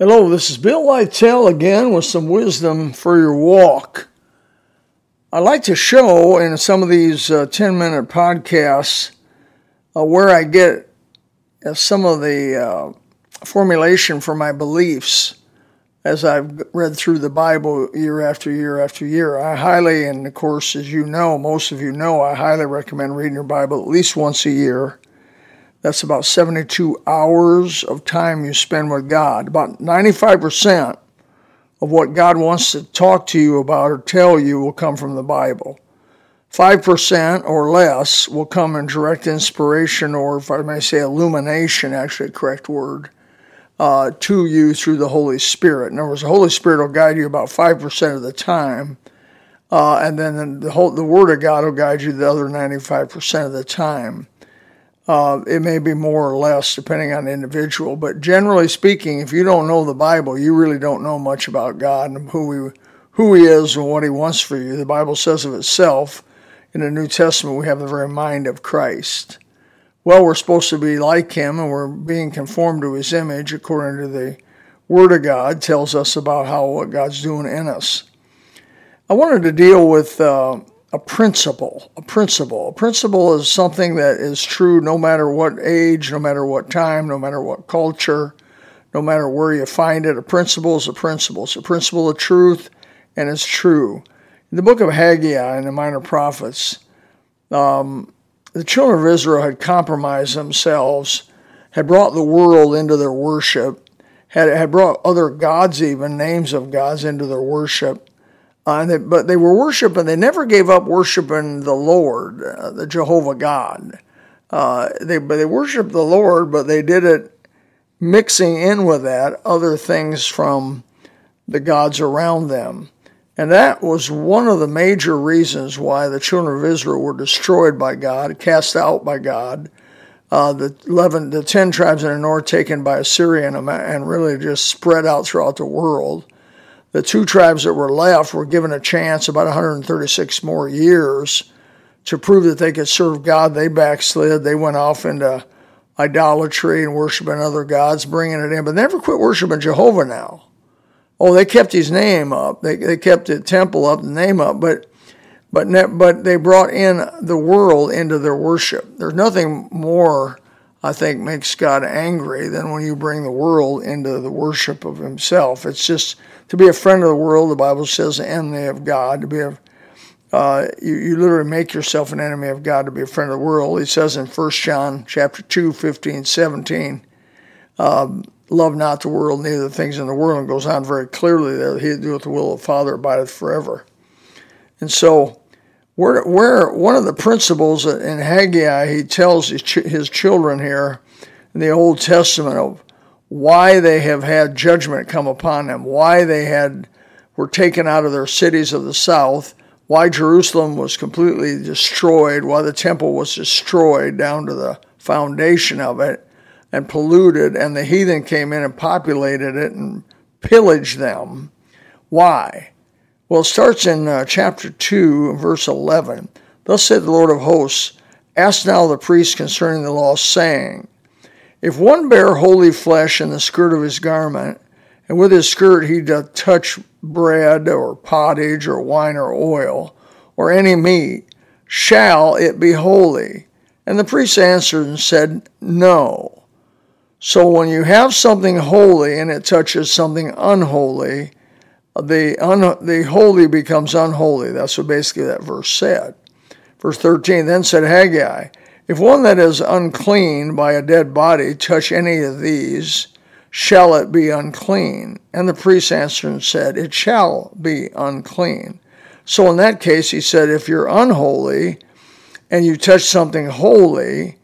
Hello, this is Bill Lytell again with some wisdom for your walk. I like to show in some of these uh, 10 minute podcasts uh, where I get uh, some of the uh, formulation for my beliefs as I've read through the Bible year after year after year. I highly, and of course, as you know, most of you know, I highly recommend reading your Bible at least once a year that's about 72 hours of time you spend with God. About 95% of what God wants to talk to you about or tell you will come from the Bible. 5% or less will come in direct inspiration, or if I may say illumination, actually, correct word, uh, to you through the Holy Spirit. In other words, the Holy Spirit will guide you about 5% of the time, uh, and then the, whole, the Word of God will guide you the other 95% of the time. Uh, it may be more or less depending on the individual, but generally speaking, if you don't know the Bible, you really don't know much about God and who He, who he is and what He wants for you. The Bible says of itself in the New Testament, we have the very mind of Christ. Well, we're supposed to be like Him and we're being conformed to His image according to the Word of God, tells us about how what God's doing in us. I wanted to deal with. Uh, a principle. A principle. A principle is something that is true no matter what age, no matter what time, no matter what culture, no matter where you find it. A principle is a principle. It's a principle of truth, and it's true. In the book of Haggai and the Minor Prophets, um, the children of Israel had compromised themselves, had brought the world into their worship, had, had brought other gods, even names of gods, into their worship uh, they, but they were worshiping, they never gave up worshiping the Lord, uh, the Jehovah God. Uh, they, but they worshiped the Lord, but they did it mixing in with that other things from the gods around them. And that was one of the major reasons why the children of Israel were destroyed by God, cast out by God. Uh, the 11, the 10 tribes in the north taken by Assyria and, and really just spread out throughout the world the two tribes that were left were given a chance about 136 more years to prove that they could serve God. They backslid. They went off into idolatry and worshiping other gods, bringing it in, but never quit worshiping Jehovah now. Oh, they kept his name up. They, they kept the temple up, the name up, but but ne- but they brought in the world into their worship. There's nothing more I think makes God angry than when you bring the world into the worship of Himself. It's just to be a friend of the world. The Bible says enemy of God. To be a uh, you, you literally make yourself an enemy of God to be a friend of the world. He says in 1 John chapter 2, 15, 17, um, love not the world, neither the things in the world. And goes on very clearly there, he doeth the will of the Father abideth forever. And so where, where one of the principles in Haggai, he tells his, ch- his children here in the Old Testament of why they have had judgment come upon them, why they had were taken out of their cities of the south, why Jerusalem was completely destroyed, why the temple was destroyed down to the foundation of it and polluted, and the heathen came in and populated it and pillaged them. Why? Well, it starts in uh, chapter 2, verse 11. Thus said the Lord of hosts, Ask now the priest concerning the law, saying, If one bear holy flesh in the skirt of his garment, and with his skirt he doth touch bread or pottage or wine or oil, or any meat, shall it be holy? And the priest answered and said, No. So when you have something holy and it touches something unholy, the, un, the holy becomes unholy. That's what basically that verse said. Verse 13 Then said Haggai, If one that is unclean by a dead body touch any of these, shall it be unclean? And the priest answered and said, It shall be unclean. So in that case, he said, If you're unholy and you touch something holy,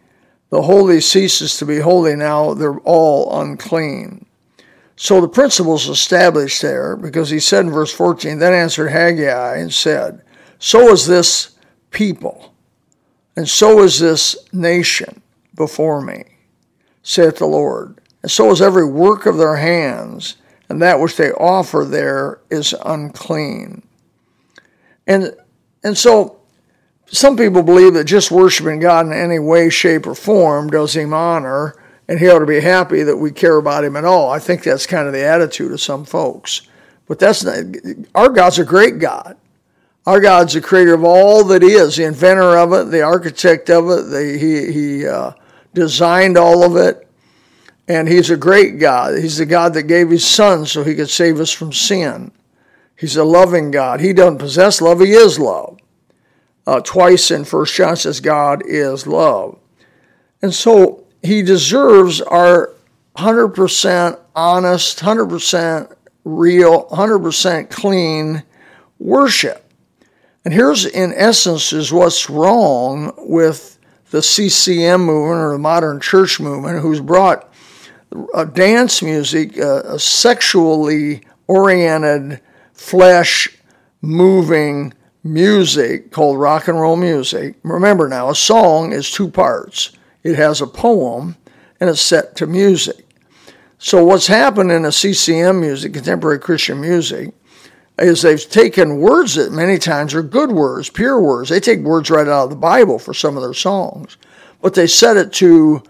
the holy ceases to be holy now, they're all unclean. So the principles established there because he said in verse 14, Then answered Haggai and said, So is this people, and so is this nation before me, saith the Lord. And so is every work of their hands, and that which they offer there is unclean. And, and so some people believe that just worshiping God in any way, shape, or form does him honor and he ought to be happy that we care about him at all. I think that's kind of the attitude of some folks. But that's not, our God's a great God. Our God's the creator of all that is, the inventor of it, the architect of it. The, he he uh, designed all of it. And he's a great God. He's the God that gave his son so he could save us from sin. He's a loving God. He doesn't possess love, he is love. Uh, twice in First John says God is love. And so he deserves our 100% honest, 100% real, 100% clean worship. And here's, in essence, is what's wrong with the CCM movement or the modern church movement, who's brought a dance music, a, a sexually oriented, flesh moving music called rock and roll music. Remember now, a song is two parts it has a poem and it's set to music. So, what's happened in the CCM music, contemporary Christian music, is they've taken words that many times are good words, pure words. They take words right out of the Bible for some of their songs, but they set it to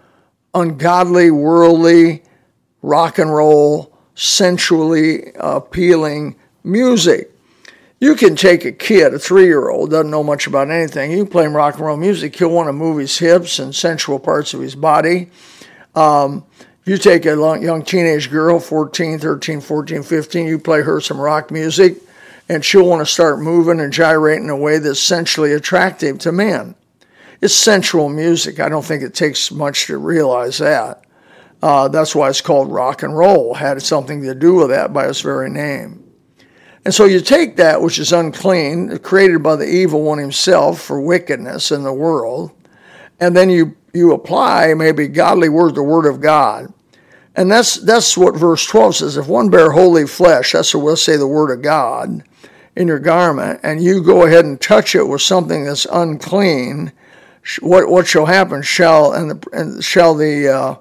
ungodly, worldly, rock and roll, sensually appealing music. You can take a kid, a three year old, doesn't know much about anything. You play him rock and roll music, he'll want to move his hips and sensual parts of his body. Um, you take a young teenage girl, 14, 13, 14, 15, you play her some rock music, and she'll want to start moving and gyrating in a way that's sensually attractive to men. It's sensual music. I don't think it takes much to realize that. Uh, that's why it's called rock and roll. Had something to do with that by its very name. And so you take that which is unclean, created by the evil one himself for wickedness in the world, and then you, you apply maybe godly word, the word of God. And that's that's what verse 12 says. If one bear holy flesh, that's what we'll say the word of God in your garment, and you go ahead and touch it with something that's unclean, what what shall happen? Shall and, the, and shall the uh,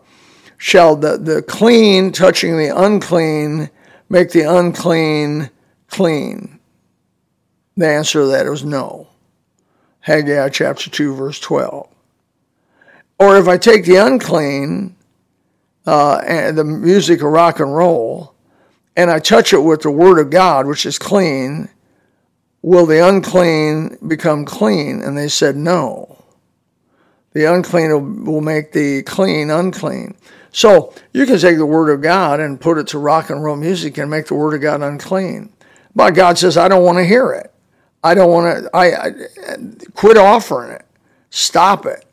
shall the, the clean touching the unclean make the unclean clean? The answer to that is no. Haggai chapter 2, verse 12. Or if I take the unclean, uh, and the music of rock and roll, and I touch it with the Word of God, which is clean, will the unclean become clean? And they said, no. The unclean will, will make the clean unclean. So you can take the Word of God and put it to rock and roll music and make the Word of God unclean. But God says, I don't want to hear it. I don't want to, I, I quit offering it. Stop it.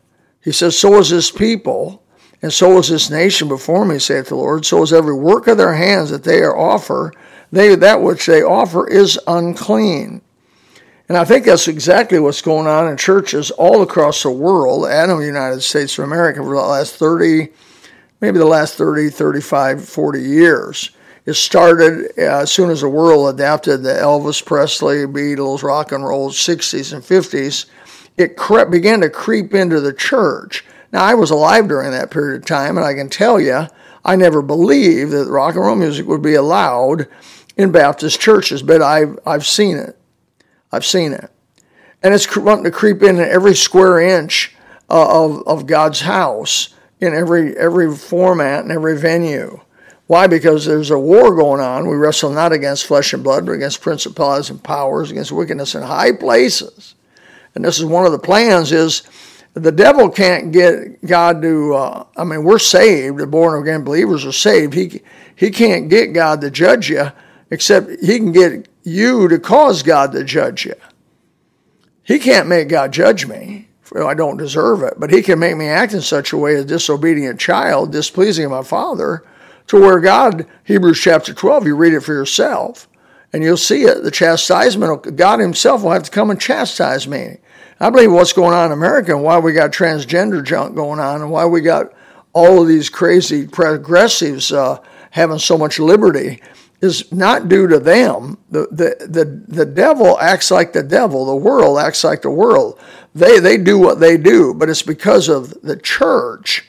He says, so is this people, and so is this nation before me, saith the Lord. So is every work of their hands that they offer. They, that which they offer is unclean. And I think that's exactly what's going on in churches all across the world and in the United States of America for the last 30, maybe the last 30, 35, 40 years. It started uh, as soon as the world adapted the Elvis Presley, Beatles, rock and roll 60s and 50s. It began to creep into the church. Now, I was alive during that period of time, and I can tell you, I never believed that rock and roll music would be allowed in Baptist churches, but I've, I've seen it. I've seen it. And it's wanting to creep in every square inch uh, of, of God's house, in every, every format and every venue. Why? Because there's a war going on. We wrestle not against flesh and blood, but against principalities and powers, against wickedness in high places. And this is one of the plans is the devil can't get God to, uh, I mean, we're saved, the born again believers are saved. He, he can't get God to judge you, except he can get you to cause God to judge you. He can't make God judge me. I don't deserve it, but he can make me act in such a way as a disobedient child, displeasing my father, to where God, Hebrews chapter 12, you read it for yourself, and you'll see it. The chastisement, God Himself will have to come and chastise me. I believe what's going on in America and why we got transgender junk going on and why we got all of these crazy progressives uh, having so much liberty is not due to them. The, the, the, the devil acts like the devil. The world acts like the world. They, they do what they do, but it's because of the church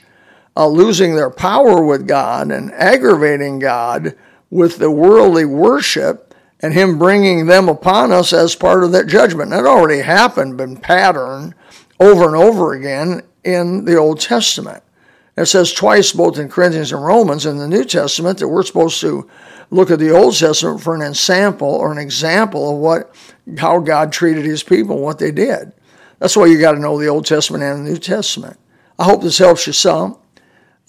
uh, losing their power with God and aggravating God with the worldly worship and Him bringing them upon us as part of that judgment. That already happened, been patterned over and over again in the Old Testament. It says twice, both in Corinthians and Romans in the New Testament, that we're supposed to look at the Old Testament for an example or an example of what how God treated His people, what they did. That's why you got to know the Old Testament and the New Testament. I hope this helps you some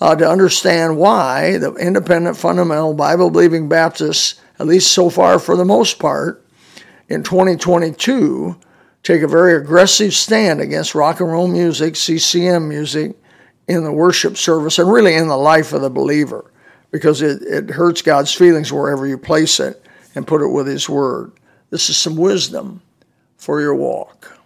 uh, to understand why the independent, fundamental, Bible believing Baptists, at least so far for the most part, in 2022, take a very aggressive stand against rock and roll music, CCM music, in the worship service and really in the life of the believer because it, it hurts God's feelings wherever you place it and put it with His Word. This is some wisdom for your walk.